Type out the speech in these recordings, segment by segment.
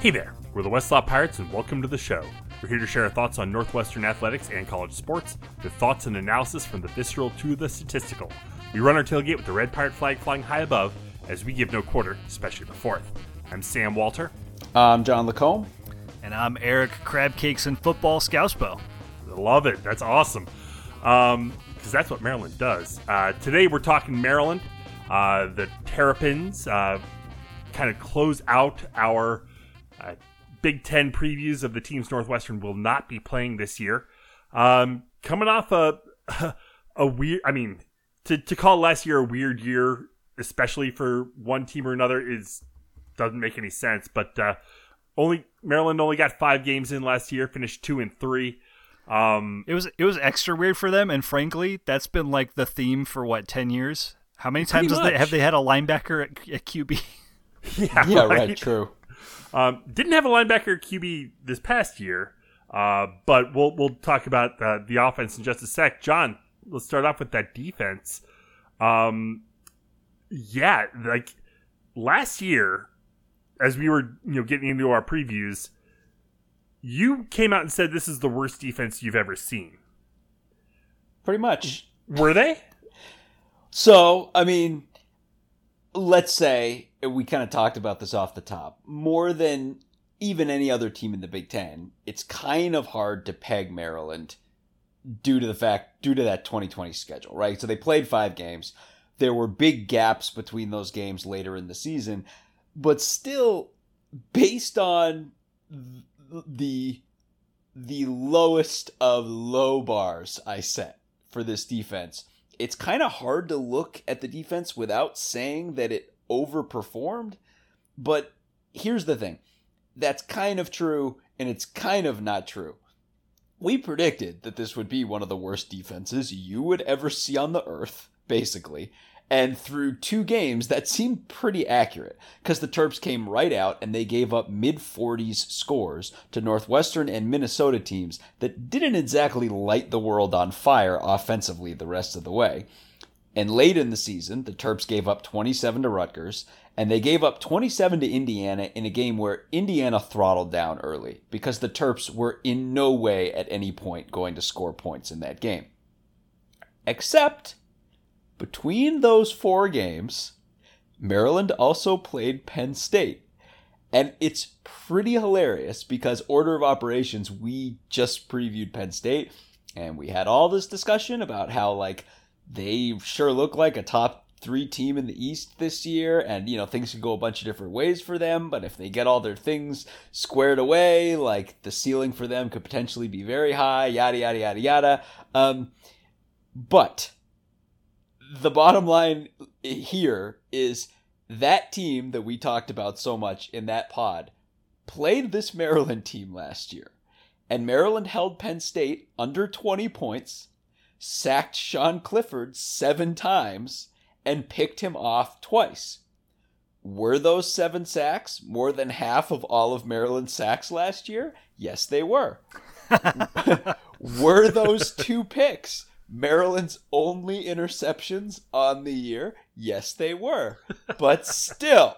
Hey there, we're the Westlaw Pirates and welcome to the show. We're here to share our thoughts on Northwestern athletics and college sports, with thoughts and analysis from the visceral to the statistical. We run our tailgate with the red pirate flag flying high above, as we give no quarter, especially the fourth. I'm Sam Walter. I'm John Lacombe. And I'm Eric Crabcakes and Football Scousebo. Love it. That's awesome. Because um, that's what Maryland does. Uh, today we're talking Maryland. Uh, the Terrapins uh, kind of close out our uh, Big Ten previews of the teams Northwestern will not be playing this year. Um, coming off a a weird, I mean, to, to call last year a weird year, especially for one team or another, is doesn't make any sense. But uh, only Maryland only got five games in last year, finished two and three. Um, it was it was extra weird for them, and frankly, that's been like the theme for what ten years. How many times they, have they had a linebacker at, at QB? yeah, yeah, right. right true. Um, didn't have a linebacker QB this past year, uh, but we'll we'll talk about uh, the offense in just a sec. John, let's start off with that defense. Um, yeah, like last year, as we were you know getting into our previews, you came out and said this is the worst defense you've ever seen. Pretty much. Were they? So, I mean, let's say we kind of talked about this off the top. More than even any other team in the Big Ten, it's kind of hard to peg Maryland due to the fact due to that 2020 schedule, right? So they played five games. There were big gaps between those games later in the season, but still, based on the the lowest of low bars I set for this defense, it's kind of hard to look at the defense without saying that it overperformed. But here's the thing that's kind of true, and it's kind of not true. We predicted that this would be one of the worst defenses you would ever see on the earth, basically. And through two games, that seemed pretty accurate because the Terps came right out and they gave up mid 40s scores to Northwestern and Minnesota teams that didn't exactly light the world on fire offensively the rest of the way. And late in the season, the Terps gave up 27 to Rutgers, and they gave up 27 to Indiana in a game where Indiana throttled down early because the Terps were in no way at any point going to score points in that game. Except between those four games, Maryland also played Penn State. And it's pretty hilarious because order of operations, we just previewed Penn State and we had all this discussion about how like they sure look like a top three team in the East this year, and you know things can go a bunch of different ways for them. But if they get all their things squared away, like the ceiling for them could potentially be very high. Yada yada yada yada. Um, but the bottom line here is that team that we talked about so much in that pod played this Maryland team last year, and Maryland held Penn State under twenty points sacked Sean Clifford seven times and picked him off twice. Were those seven sacks more than half of all of Maryland's sacks last year? Yes, they were. were those two picks Maryland's only interceptions on the year? Yes, they were. But still,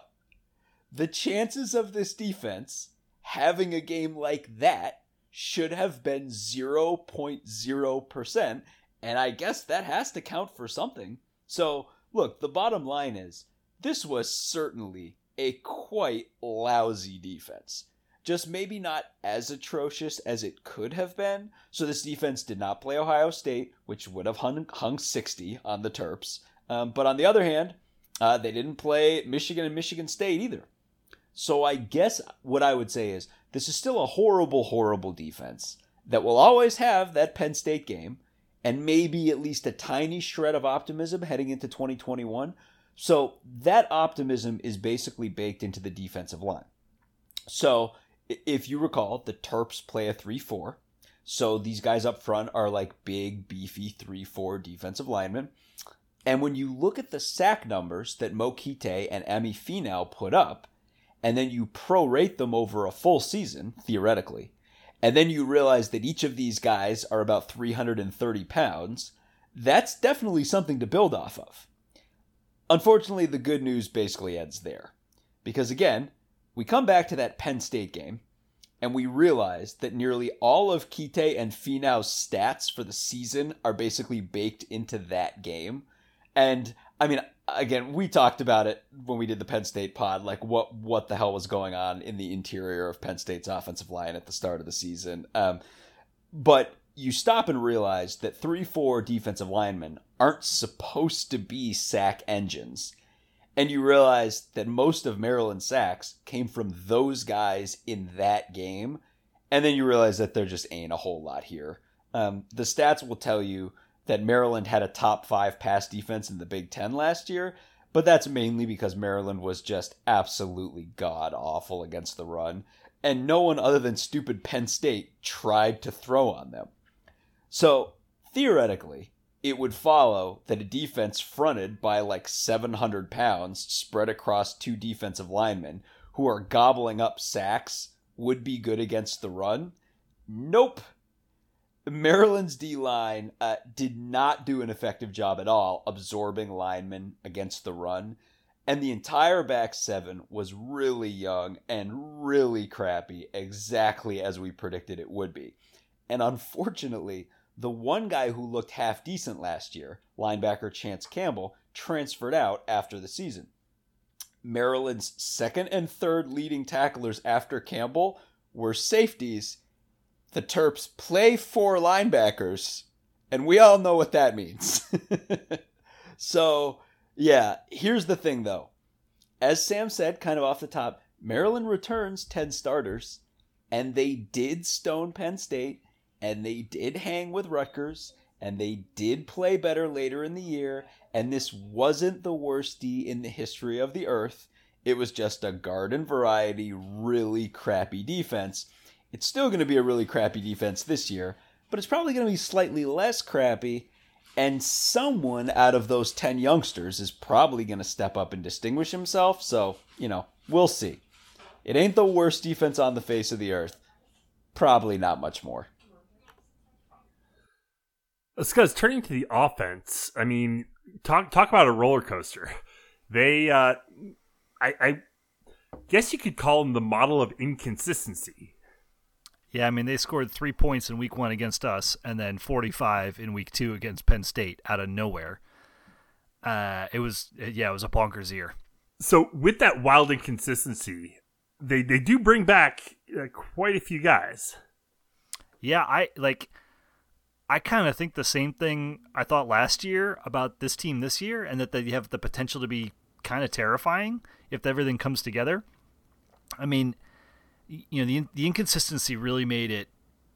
the chances of this defense having a game like that should have been 0.0%. And I guess that has to count for something. So, look, the bottom line is this was certainly a quite lousy defense. Just maybe not as atrocious as it could have been. So, this defense did not play Ohio State, which would have hung, hung 60 on the Terps. Um, but on the other hand, uh, they didn't play Michigan and Michigan State either. So, I guess what I would say is this is still a horrible, horrible defense that will always have that Penn State game and maybe at least a tiny shred of optimism heading into 2021. So that optimism is basically baked into the defensive line. So if you recall, the Terps play a 3 4. So these guys up front are like big, beefy 3 4 defensive linemen. And when you look at the sack numbers that Mo Kite and Emi Finau put up, and then you prorate them over a full season, theoretically, and then you realize that each of these guys are about 330 pounds, that's definitely something to build off of. Unfortunately, the good news basically ends there. Because again, We come back to that Penn State game, and we realize that nearly all of Kite and Finau's stats for the season are basically baked into that game. And I mean, again, we talked about it when we did the Penn State pod, like what what the hell was going on in the interior of Penn State's offensive line at the start of the season. Um, but you stop and realize that three, four defensive linemen aren't supposed to be sack engines. And you realize that most of Maryland sacks came from those guys in that game. And then you realize that there just ain't a whole lot here. Um, the stats will tell you that Maryland had a top five pass defense in the Big Ten last year, but that's mainly because Maryland was just absolutely god awful against the run, and no one other than stupid Penn State tried to throw on them. So, theoretically, it would follow that a defense fronted by like 700 pounds spread across two defensive linemen who are gobbling up sacks would be good against the run. Nope. Maryland's D line uh, did not do an effective job at all absorbing linemen against the run. And the entire back seven was really young and really crappy, exactly as we predicted it would be. And unfortunately, the one guy who looked half decent last year, linebacker Chance Campbell, transferred out after the season. Maryland's second and third leading tacklers after Campbell were safeties the Terps play four linebackers, and we all know what that means. so, yeah, here's the thing though. As Sam said, kind of off the top, Maryland returns 10 starters, and they did stone Penn State, and they did hang with Rutgers, and they did play better later in the year, and this wasn't the worst D in the history of the earth. It was just a garden variety, really crappy defense it's still going to be a really crappy defense this year, but it's probably going to be slightly less crappy. And someone out of those 10 youngsters is probably going to step up and distinguish himself. So, you know, we'll see. It ain't the worst defense on the face of the earth. Probably not much more. Because turning to the offense, I mean, talk talk about a roller coaster. They, uh, I, I guess you could call them the model of inconsistency. Yeah, I mean they scored three points in week one against us, and then 45 in week two against Penn State out of nowhere. Uh, it was yeah, it was a bonkers year. So with that wild inconsistency, they they do bring back uh, quite a few guys. Yeah, I like. I kind of think the same thing I thought last year about this team this year, and that they have the potential to be kind of terrifying if everything comes together. I mean, you know the the inconsistency really made it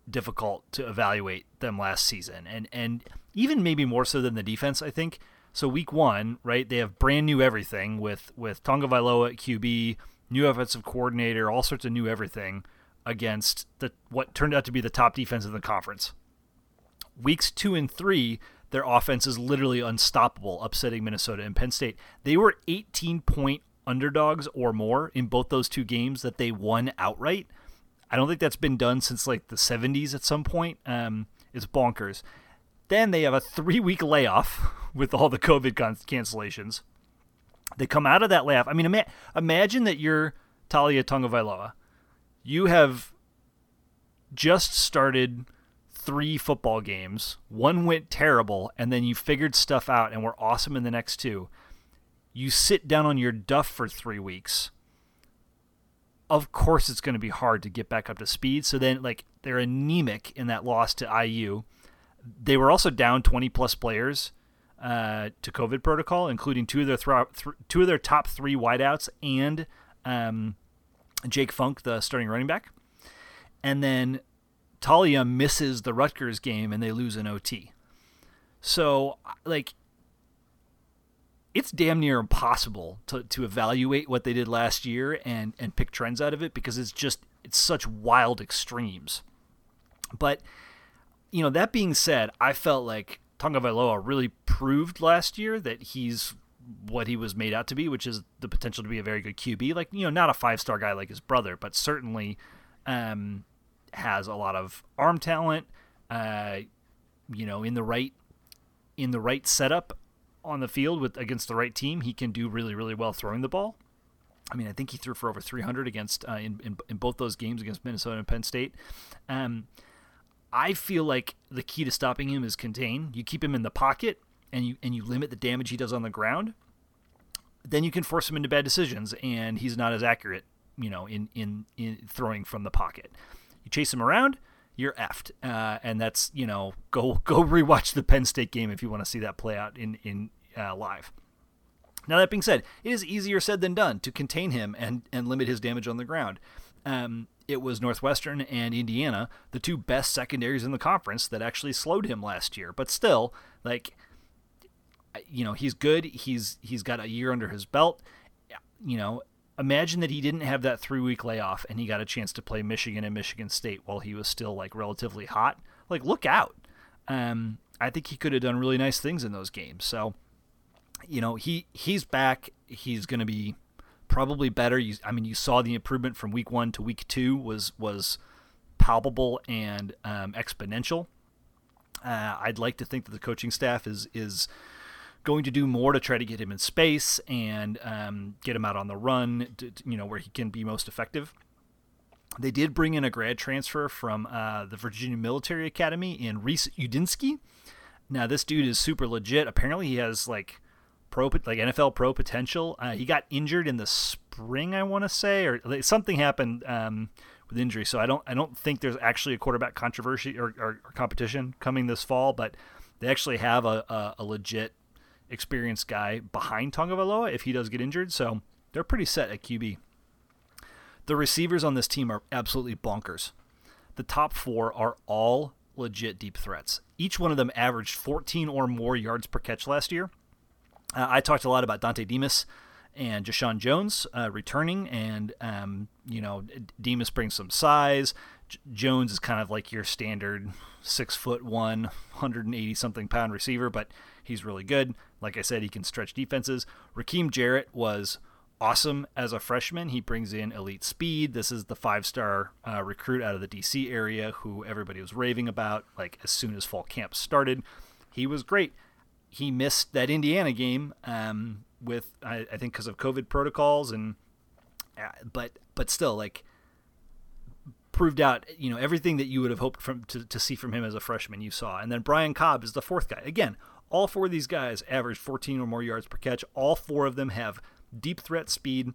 difficult to evaluate them last season, and and even maybe more so than the defense. I think so. Week one, right? They have brand new everything with with Tagovailoa at QB, new offensive coordinator, all sorts of new everything against the what turned out to be the top defense in the conference. Weeks two and three, their offense is literally unstoppable, upsetting Minnesota and Penn State. They were 18 point underdogs or more in both those two games that they won outright. I don't think that's been done since like the 70s at some point. Um, it's bonkers. Then they have a three week layoff with all the COVID con- cancellations. They come out of that layoff. I mean, ima- imagine that you're Taulia Tagovailoa. You have just started three football games. One went terrible, and then you figured stuff out and were awesome in the next two you sit down on your duff for three weeks, of course it's going to be hard to get back up to speed. So then, like, they're anemic in that loss to IU. They were also down 20 plus players uh, to COVID protocol, including two of their th- two of their top three wideouts and um, Jake Funk, the starting running back. And then Taulia misses the Rutgers game and they lose an OT. So, like, it's damn near impossible to, to evaluate what they did last year and, and pick trends out of it because it's just it's such wild extremes. But you know, that being said, I felt like Tagovailoa really proved last year that he's what he was made out to be, which is the potential to be a very good QB. Like, you know, not a five star guy like his brother, but certainly um, has a lot of arm talent. Uh, you know, in the right in the right setup on the field with against the right team, he can do really really well throwing the ball. I mean, I think he threw for over 300 against uh, in, in, in both those games against Minnesota and Penn State. Um, I feel like the key to stopping him is contain. You keep him in the pocket and you and you limit the damage he does on the ground. Then you can force him into bad decisions, and he's not as accurate, you know, in in, in throwing from the pocket. You chase him around, you're effed, uh, and that's you know go go rewatch the Penn State game if you want to see that play out in in uh, live. Now, that being said, it is easier said than done to contain him and, and limit his damage on the ground. Um, it was Northwestern and Indiana, the two best secondaries in the conference, that actually slowed him last year. But still, like, you know, he's good. He's he's got a year under his belt. You know, imagine that he didn't have that three week layoff and he got a chance to play Michigan and Michigan State while he was still like relatively hot. Like, look out. Um, I think he could have done really nice things in those games. So you know, he he's back. He's going to be probably better. You, I mean, you saw the improvement from week one to week two was was palpable and um, exponential. Uh, I'd like to think that the coaching staff is is going to do more to try to get him in space and um, get him out on the run, to, you know, where he can be most effective. They did bring in a grad transfer from uh, the Virginia Military Academy in Reece Udinski. Now, this dude is super legit. Apparently, he has like pro like NFL pro potential. Uh, he got injured in the spring, I want to say, or something happened um, with injury. So I don't I don't think there's actually a quarterback controversy or, or, or competition coming this fall, but they actually have a, a, a legit experienced guy behind Tagovailoa if he does get injured. So they're pretty set at QB. The receivers on this team are absolutely bonkers. The top four are all legit deep threats. Each one of them averaged 14 or more yards per catch last year. Uh, I talked a lot about Dontay Demus and Jeshaun Jones uh, returning, and um, you know Demus brings some size. J- Jones is kind of like your standard six foot one, 180 something pound receiver, but he's really good. Like I said, he can stretch defenses. Rakim Jarrett was awesome as a freshman. He brings in elite speed. This is the five star uh, recruit out of the DC area who everybody was raving about. Like as soon as fall camp started, he was great he missed that Indiana game um, with I, I think because of COVID protocols and uh, but but still like proved out you know everything that you would have hoped from to, to see from him as a freshman you saw. And then Brian Cobb is the fourth guy. Again all four of these guys average 14 or more yards per catch. All four of them have deep threat speed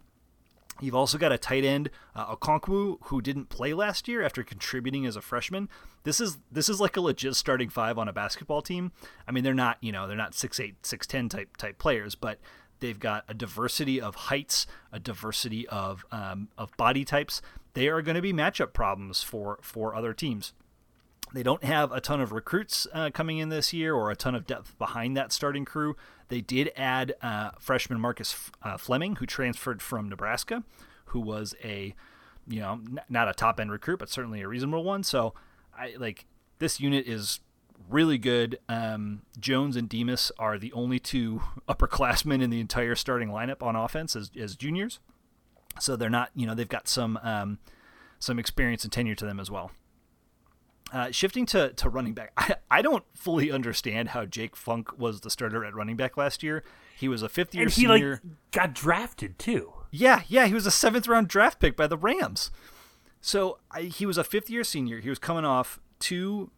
You've also got a tight end, uh, Okonkwo, who didn't play last year after contributing as a freshman. This is this is like a legit starting five on a basketball team. I mean, they're not you know they're not six eight six ten type type players, but they've got a diversity of heights, a diversity of um, of body types. They are going to be matchup problems for for other teams. They don't have a ton of recruits uh, coming in this year or a ton of depth behind that starting crew. They did add uh, freshman Marcus uh, Fleming, who transferred from Nebraska, who was a, you know, n- not a top end recruit, but certainly a reasonable one. So, I like this unit is really good. Um, Jones and Demus are the only two upperclassmen in the entire starting lineup on offense as, as juniors. So they're not, you know, they've got some um, some experience and tenure to them as well. Uh, shifting to, to running back, I, I don't fully understand how Jake Funk was the starter at running back last year. He was a fifth year and he senior. like got drafted too. Yeah, yeah, he was a seventh round draft pick by the Rams. So I, he was a fifth year senior. He was coming off two,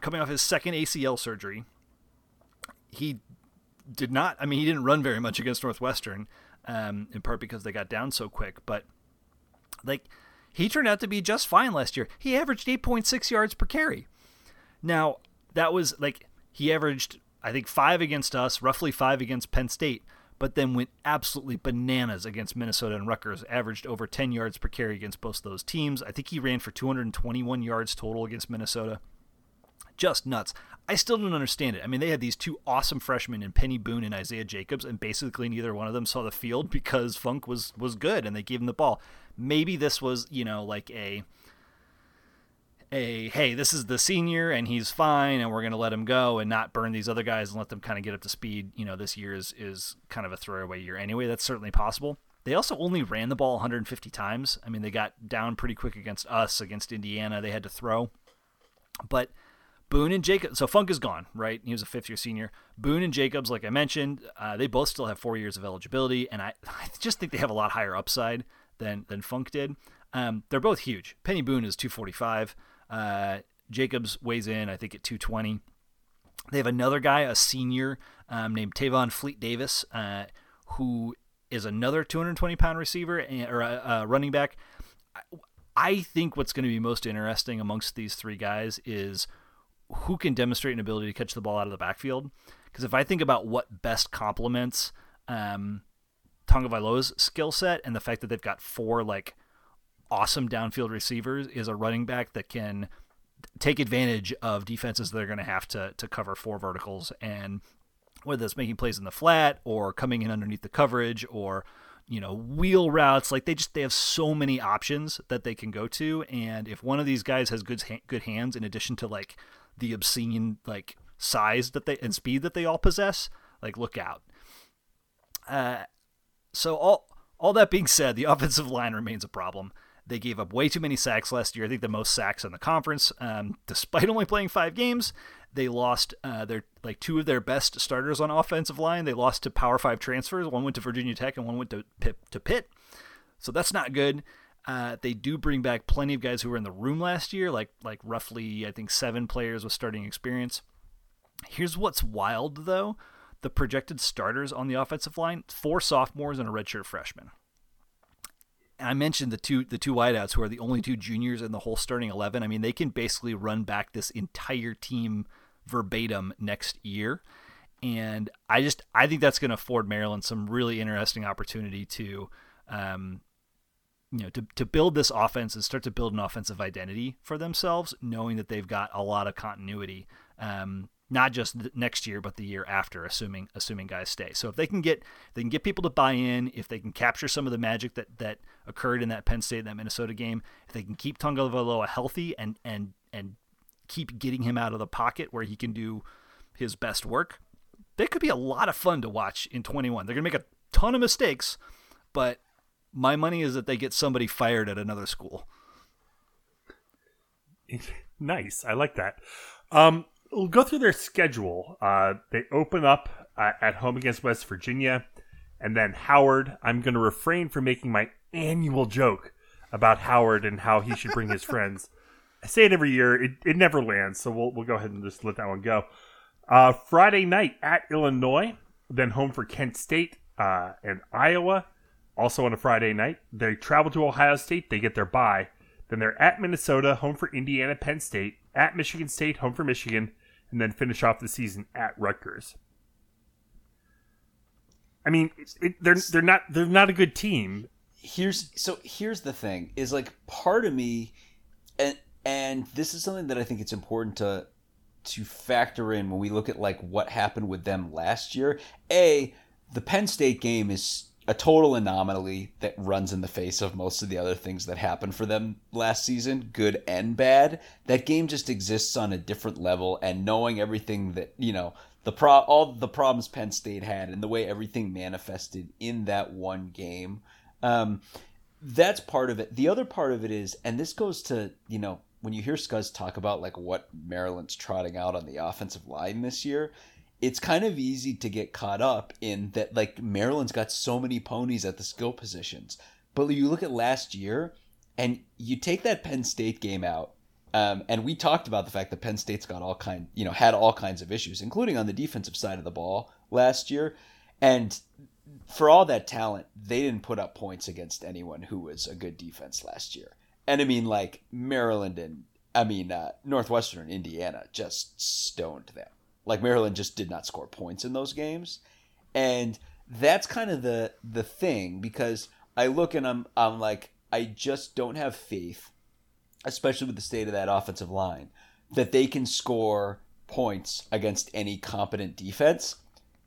coming off his second ACL surgery. He did not. I mean, he didn't run very much against Northwestern, um, in part because they got down so quick. But like he turned out to be just fine last year. He averaged 8.6 yards per carry. Now, that was like he averaged, I think, five against us, roughly five against Penn State, but then went absolutely bananas against Minnesota and Rutgers, averaged over 10 yards per carry against both those teams. I think he ran for 221 yards total against Minnesota. Just nuts. I still don't understand it. I mean, they had these two awesome freshmen in Peny Boone and Isaiah Jacobs, and basically neither one of them saw the field because Funk was was good and they gave him the ball. Maybe this was you know like a a hey this is the senior and he's fine and we're to let him go and not burn these other guys and let them kind of get up to speed you know this year is is kind of a throwaway year anyway. That's certainly possible. They also only ran the ball 150 times. I mean they got down pretty quick against us against indiana. They had to throw. But Boone and Jacobs. So Funk is gone, right? He was a fifth year senior. Boone and Jacobs, like I mentioned, uh, they both still have four years of eligibility, and I, I just think they have a lot higher upside than than Funk did. Um, they're both huge. Peny Boone is 245. Uh, Jacobs weighs in, I think, at 220. They have another guy, a senior um, named Tayon Fleet Davis, uh, who is another 220 pound receiver or a, a running back. I think what's going to be most interesting amongst these three guys is who can demonstrate an ability to catch the ball out of the backfield. Because if I think about what best complements um, Tagovailoa's skill set and the fact that they've got four like awesome downfield receivers is a running back that can take advantage of defenses that are going to have to to cover four verticals and whether that's making plays in the flat or coming in underneath the coverage or you know wheel routes like they just they have so many options that they can go to and if one of these guys has good good hands in addition to like the obscene like size that they and speed that they all possess like look out uh so all all that being said the offensive line remains a problem they gave up way too many sacks last year. I think the most sacks in the conference, um, despite only playing five games. They lost uh, their like two of their best starters on offensive line. They lost to Power Five transfers. One went to Virginia Tech and one went to Pitt. To Pitt. So that's not good. Uh, they do bring back plenty of guys who were in the room last year, like like roughly I think seven players with starting experience. Here's what's wild though: the projected starters on the offensive line, four sophomores and a redshirt freshman. I mentioned the two the two wideouts who are the only two juniors in the whole starting eleven. I mean, they can basically run back this entire team verbatim next year. And I just I think that's going to afford Maryland some really interesting opportunity to, um, you know, to to build this offense and start to build an offensive identity for themselves, knowing that they've got a lot of continuity. Um, not just next year but the year after assuming assuming guys stay so if they can get they can get people to buy in if they can capture some of the magic that that occurred in that Penn State that Minnesota game if they can keep Tagovailoa healthy and and and keep getting him out of the pocket where he can do his best work they could be a lot of fun to watch in 21 they're going to make a ton of mistakes but my money is that they get somebody fired at another school nice i like that um we'll go through their schedule. Uh, they open up uh, at home against West Virginia, and then Howard. I'm going to refrain from making my annual joke about Howard and how he should bring his friends. I say it every year. It, it never lands, so we'll we'll go ahead and just let that one go. Uh, Friday night at Illinois, then home for Kent State uh, and Iowa. Also on a Friday night, they travel to Ohio State. They get their bye. Then they're at Minnesota, home for Indiana, Penn State, at Michigan State, home for Michigan, and then finish off the season at Rutgers. I mean, it, they're they're not they're not a good team. Here's so here's the thing is like part of me, and and this is something that I think it's important to to factor in when we look at like what happened with them last year. A the Penn State game is a total anomaly that runs in the face of most of the other things that happened for them last season, good and bad. That game just exists on a different level, and knowing everything that you know, the pro all the problems Penn State had, and the way everything manifested in that one game, um, that's part of it. The other part of it is, and this goes to you know when you hear Scuzz talk about like what Maryland's trotting out on the offensive line this year it's kind of easy to get caught up in that like Maryland's got so many ponies at the skill positions. But you look at last year and you take that Penn State game out. Um, and we talked about the fact that Penn State's got all kind, you know, had all kinds of issues, including on the defensive side of the ball last year. And for all that talent, they didn't put up points against anyone who was a good defense last year. And I mean, like Maryland and I mean uh, Northwestern Indiana just stoned them. Like Maryland just did not score points in those games, and that's kind of the the thing because I look and I'm I'm like I just don't have faith, especially with the state of that offensive line, that they can score points against any competent defense.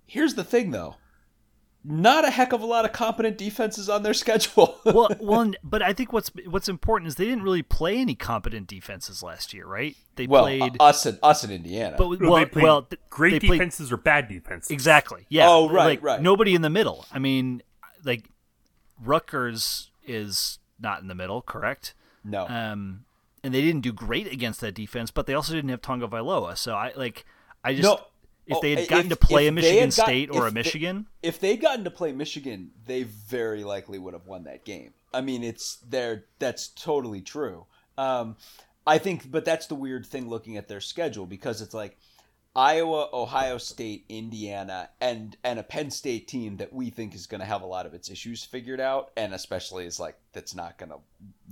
Here's the thing though not a heck of a lot of competent defenses on their schedule. well, well, but I think what's what's important is they didn't really play any competent defenses last year, right? They well, played uh, us in us in Indiana. But well, well, well great defenses played, or bad defenses. Exactly. Yeah. Oh, right, like, right. Nobody in the middle. I mean, like Rutgers is not in the middle, correct? No. Um, and they didn't do great against that defense, but they also didn't have Tagovailoa. So I like I just No. If Oh, they had if- gotten to play a Michigan got- State or a if they- Michigan, if they'd gotten to play Michigan, they very likely would have won that game. I mean, it's there. That's totally true. Um, I think, but that's the weird thing looking at their schedule because it's like Iowa, Ohio State, Indiana, and and a Penn State team that we think is going to have a lot of its issues figured out, and especially is like that's not going to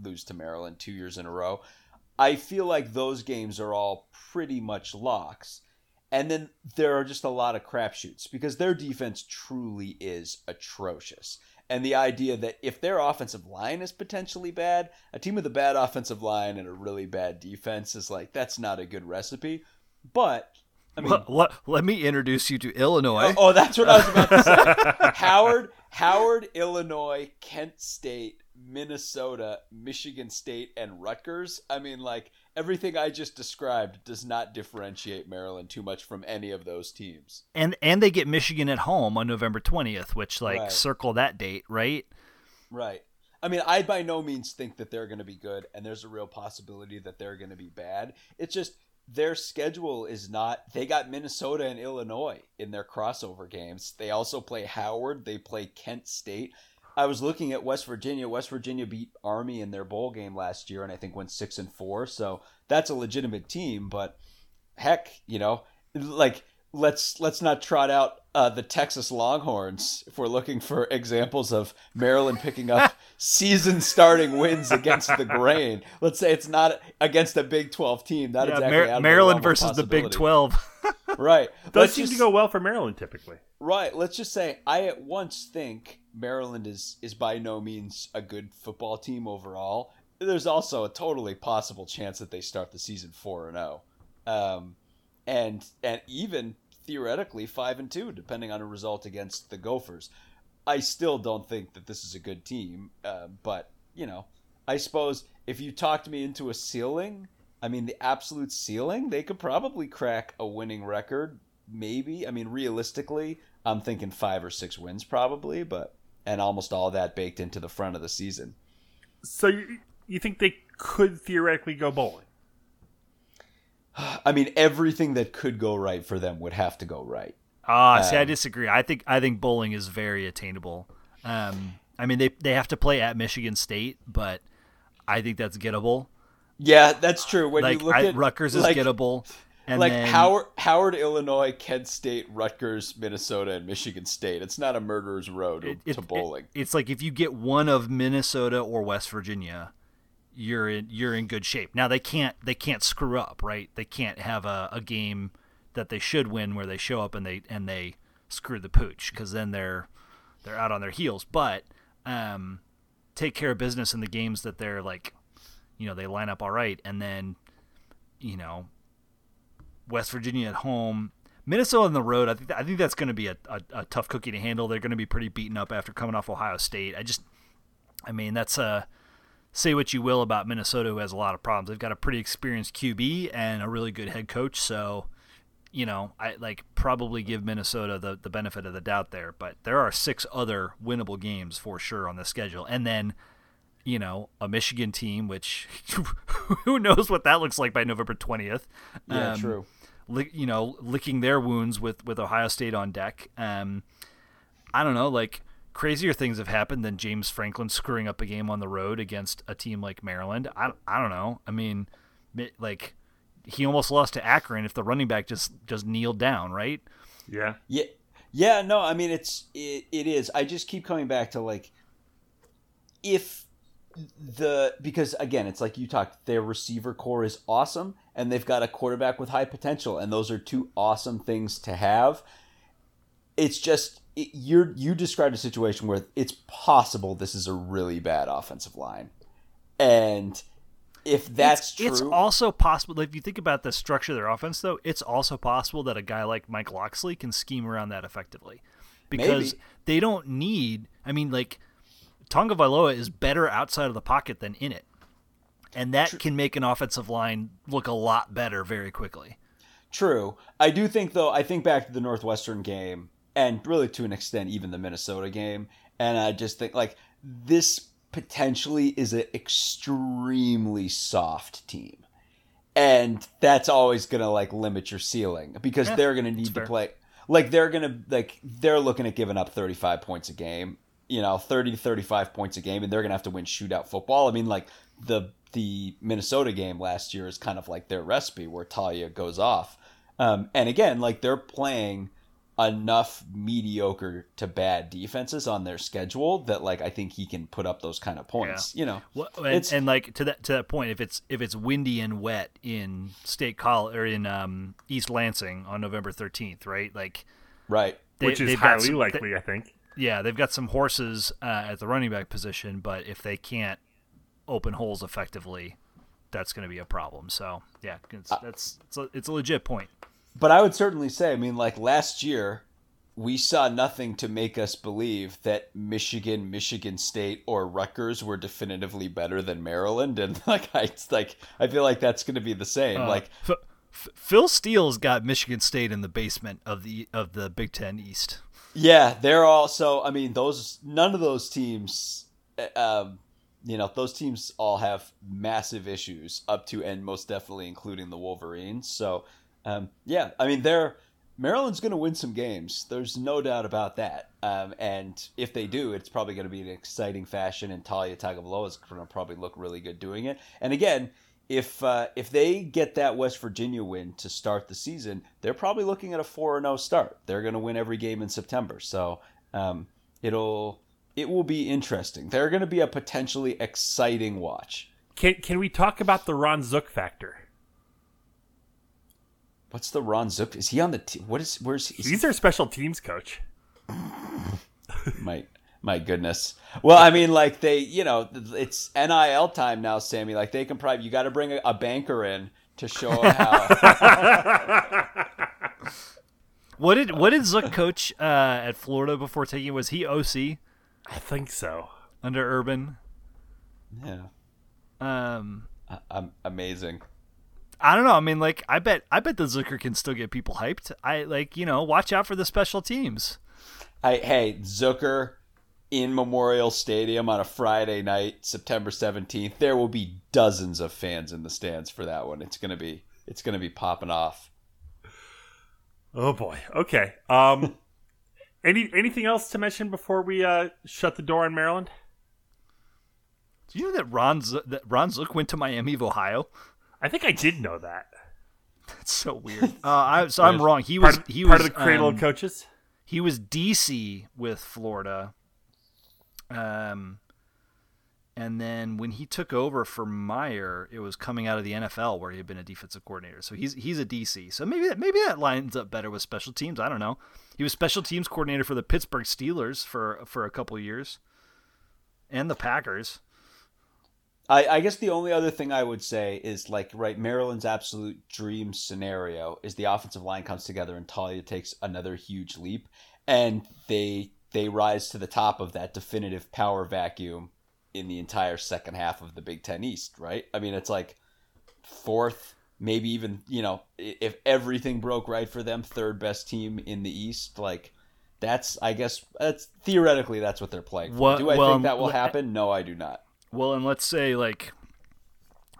lose to Maryland two years in a row. I feel like those games are all pretty much locks. And then there are just a lot of crapshoots because their defense truly is atrocious. And the idea that if their offensive line is potentially bad, a team with a bad offensive line and a really bad defense is like, that's not a good recipe. But, I mean, let, let, let me introduce you to Illinois. Oh, oh, that's what I was about to say. Howard, Howard, Illinois, Kent State, Minnesota, Michigan State, and Rutgers. I mean, like everything I just described does not differentiate Maryland too much from any of those teams. and and they get Michigan at home on November twentieth, which like Right. circle that date, right? Right. I mean, I by no means think that they're going to be good, and there's a real possibility that they're going to be bad. It's just their schedule is not. They got Minnesota and Illinois in their crossover games. They also play Howard. They play Kent State. I was looking at West Virginia. West Virginia beat Army in their bowl game last year, and I think went six and four. So that's a legitimate team. But heck, you know, like let's let's not trot out uh, the Texas Longhorns if we're looking for examples of Maryland picking up season starting wins against the grain. Let's say it's not against a Big Twelve team. Not Yeah, exactly Mar- out of the Maryland versus the Big. Twelve. Right. Does Let's seem just- to go well for Maryland typically. Right. Let's just say I at once think Maryland is is by no means a good football team overall. There's also a totally possible chance that they start the season four and zero, um, and and even theoretically five and two, depending on a result against the Gophers. I still don't think that this is a good team, uh, but you know, I suppose if you talked me into a ceiling, I mean the absolute ceiling, they could probably crack a winning record. Maybe. I mean, realistically, I'm thinking five or six wins probably, but and almost all that baked into the front of the season. So you, you think they could theoretically go bowling? I mean, everything that could go right for them would have to go right. Ah, see, I Um, disagree. I think I think bowling is very attainable. Um, I mean, they they have to play at Michigan State, but I think that's gettable. Yeah, that's true. When like you look I, at Rutgers is like, gettable, and like then Howard, Howard, Illinois, Kent State, Rutgers, Minnesota, and Michigan State. It's not a murderer's road it- to it- bowling. it- it's like if you get one of Minnesota or West Virginia, you're in you're in good shape. Now they can't they can't screw up, right? They can't have a, a game that they should win where they show up and they and they screw the pooch because then they're they're out on their heels. But um, take care of business in the games that they're like, you know, they line up all right, and then you know West Virginia at home. Minnesota on the road, I think I think that's going to be a, a, a tough cookie to handle. They're going to be pretty beaten up after coming off Ohio State. I just, I mean, that's a say what you will about Minnesota, who has a lot of problems. They've got a pretty experienced QB and a really good head coach, so you know, I like probably give Minnesota the the benefit of the doubt there. But there are six other winnable games for sure on the schedule, and then you know a Michigan team, which who knows what that looks like by November twentieth. Yeah, true. Lick, you know, licking their wounds with with Ohio State on deck. Um, I don't know, like crazier things have happened than James Franklin screwing up a game on the road against a team like Maryland. I, I don't know. I mean, like he almost lost to Akron if the running back just just kneeled down, right? Yeah. Yeah, yeah. No, I mean it's it, it is. I just keep coming back to like if the because again it's like you talked their receiver core is awesome and they've got a quarterback with high potential and those are two awesome things to have it's just it, you're you described a situation where it's possible this is a really bad offensive line and if that's it's, true it's also possible if you think about the structure of their offense though it's also possible that a guy like mike locksley can scheme around that effectively because Maybe. they don't need i mean like tagovailoa is better outside of the pocket than in it and that can make an offensive line look a lot better very quickly True. I do think though. I think back to the Northwestern game, and really to an extent, even the Minnesota game, and I just think like this potentially is an extremely soft team. And that's always going to like limit your ceiling because Yeah, they're going to need to fair. play like they're going to like they're looking at giving up 35 points a game, you know, 30 to 35 points a game and they're going to have to win shootout football. I mean like the the Minnesota game last year is kind of like their recipe where Taulia goes off. Um, and again, like they're playing enough mediocre to bad defenses on their schedule that like I think he can put up those kind of points. You know, Well, and, and like to that to that point, if it's if it's windy and wet in State College or in um, East Lansing on November thirteenth, right? Like, right? they, which is highly some- likely, I think. yeah, they've got some horses uh, at the running back position, but if they can't open holes effectively, that's going to be a problem. So yeah, it's, Uh, that's it's a, it's a legit point. But I would certainly say, I mean, like last year, we saw nothing to make us believe that Michigan, Michigan State, or Rutgers were definitively better than Maryland, and like I, it's like I feel like that's going to be the same. Uh, like, F- F- Phil Steele's got Michigan State in the basement of the of the Big Ten East. yeah, they're all so. I mean, those none of those teams, uh, um, you know, those teams all have massive issues up to and most definitely including the Wolverines. So, um, yeah, I mean, they're Maryland's going to win some games. There's no doubt about that. Um, and if they do, it's probably going to be an exciting fashion, and Taulia Tagovailoa is going to probably look really good doing it. And again, if uh, if they get that West Virginia win to start the season, they're probably looking at a four zero start. They're going to win every game in September, so um, it'll it will be interesting. They're going to be a potentially exciting watch. Can can we talk about the Ron Zook factor? What's the Ron Zook? Is he on the team? What is where's is He's their special teams coach. my my goodness. Well, I mean, like they, you know, it's NIL time now, Sammy. Like they can probably you got to bring a, a banker in to show how. What did what did Zook coach uh, at Florida before taking? Was he OC I think so. under Urban? yeah, Um, I- I'm amazing. I don't know. I mean, like, I bet I bet the Zucker can still get people hyped. I like, you know, watch out for the special teams. I hey Zucker in Memorial Stadium on a Friday night, September seventeenth. There will be dozens of fans in the stands for that one. It's gonna be it's gonna be popping off. Oh boy. Okay. Um, any anything else to mention before we uh, shut the door on Maryland? Do you know that Ron Z- that Ron Zook went to Miami of Ohio? I think I did know that. That's so weird. Uh, I, so I'm wrong. He Part, was he part was of the cradle um, of coaches. he was DC with Florida. Um, and then when he took over for Meyer, it was coming out of the NFL where he had been a defensive coordinator. So he's he's a DC. So maybe that maybe that lines up better with special teams. I don't know. He was special teams coordinator for the Pittsburgh Steelers for for a couple years, and the Packers. I, I guess the only other thing I would say is like right Maryland's absolute dream scenario is the offensive line comes together and Taulia takes another huge leap and they they rise to the top of that definitive power vacuum in the entire second half of the Big Ten East, right? I mean it's like fourth, maybe even you know if everything broke right for them, third best team in the East, like. That's, I guess, that's theoretically that's what they're playing. for. What- do I well, think that will happen? No, I do not. Well, and let's say like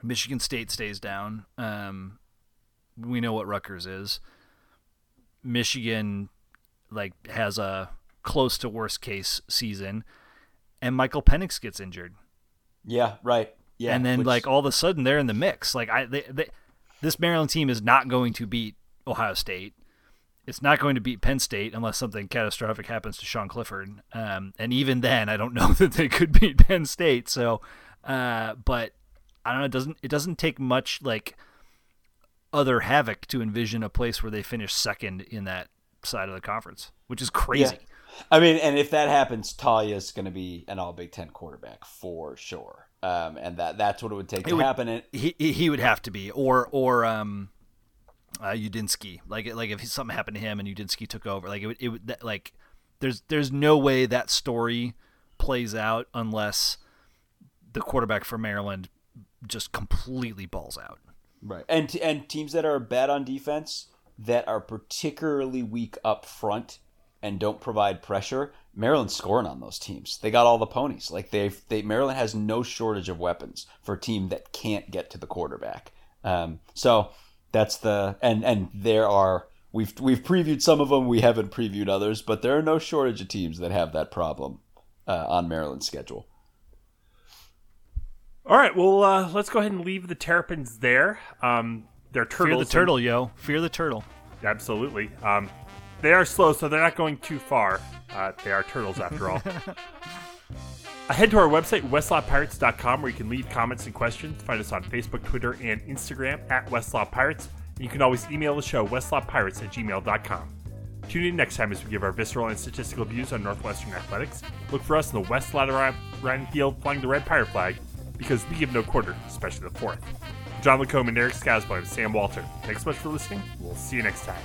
Michigan State stays down. Um, we know what Rutgers is. Michigan like has a close to worst case season, and Michael Penix gets injured, Yeah, right. Yeah, and then which- like all of a sudden they're in the mix. Like I, they, they, this Maryland team is not going to beat Ohio State. It's not going to beat Penn State unless something catastrophic happens to Sean Clifford. Um, and even then, I don't know that they could beat Penn State. So, uh, but I don't know. It doesn't it doesn't take much like other havoc to envision a place where they finish second in that side of the conference, which is crazy. I mean, and if that happens, Taulia's going to be an All Big Ten quarterback for sure. Um, and that that's what it would take to would- happen. He he would have to be, or or um, uh, Udinski. Like like if something happened to him and Udinski took over, like it it that, like there's there's no way that story plays out unless the quarterback for Maryland just completely balls out. right, and and teams that are bad on defense that are particularly weak up front and don't provide pressure, Maryland's scoring on those teams. They got all the ponies. Like they've they Maryland has no shortage of weapons for a team that can't get to the quarterback. Um, so that's the and and there are we've we've previewed some of them. We haven't previewed others, but there are no shortage of teams that have that problem uh, on Maryland's schedule. All right, well, uh, let's go ahead and leave the Terrapins there. Um, they're turtles. Fear the turtle, yo. Fear the turtle. Absolutely. Um, they are slow, so they're not going too far. Uh, they are turtles, after all. Head to our website, westlotpirates.com, where you can leave comments and questions. Find us on Facebook, Twitter, and Instagram at West Lot Pirates. And you can always email the show, westlotpirates at gmail.com. Tune in next time as we give our visceral and statistical views on Northwestern athletics. Look for us in the West Ladder Ryan Field flying the red pirate flag, because we give no quarter, especially the fourth. John Lacombe and Eric Skazbo and Sam Walter. Thanks so much for listening. We'll see you next time.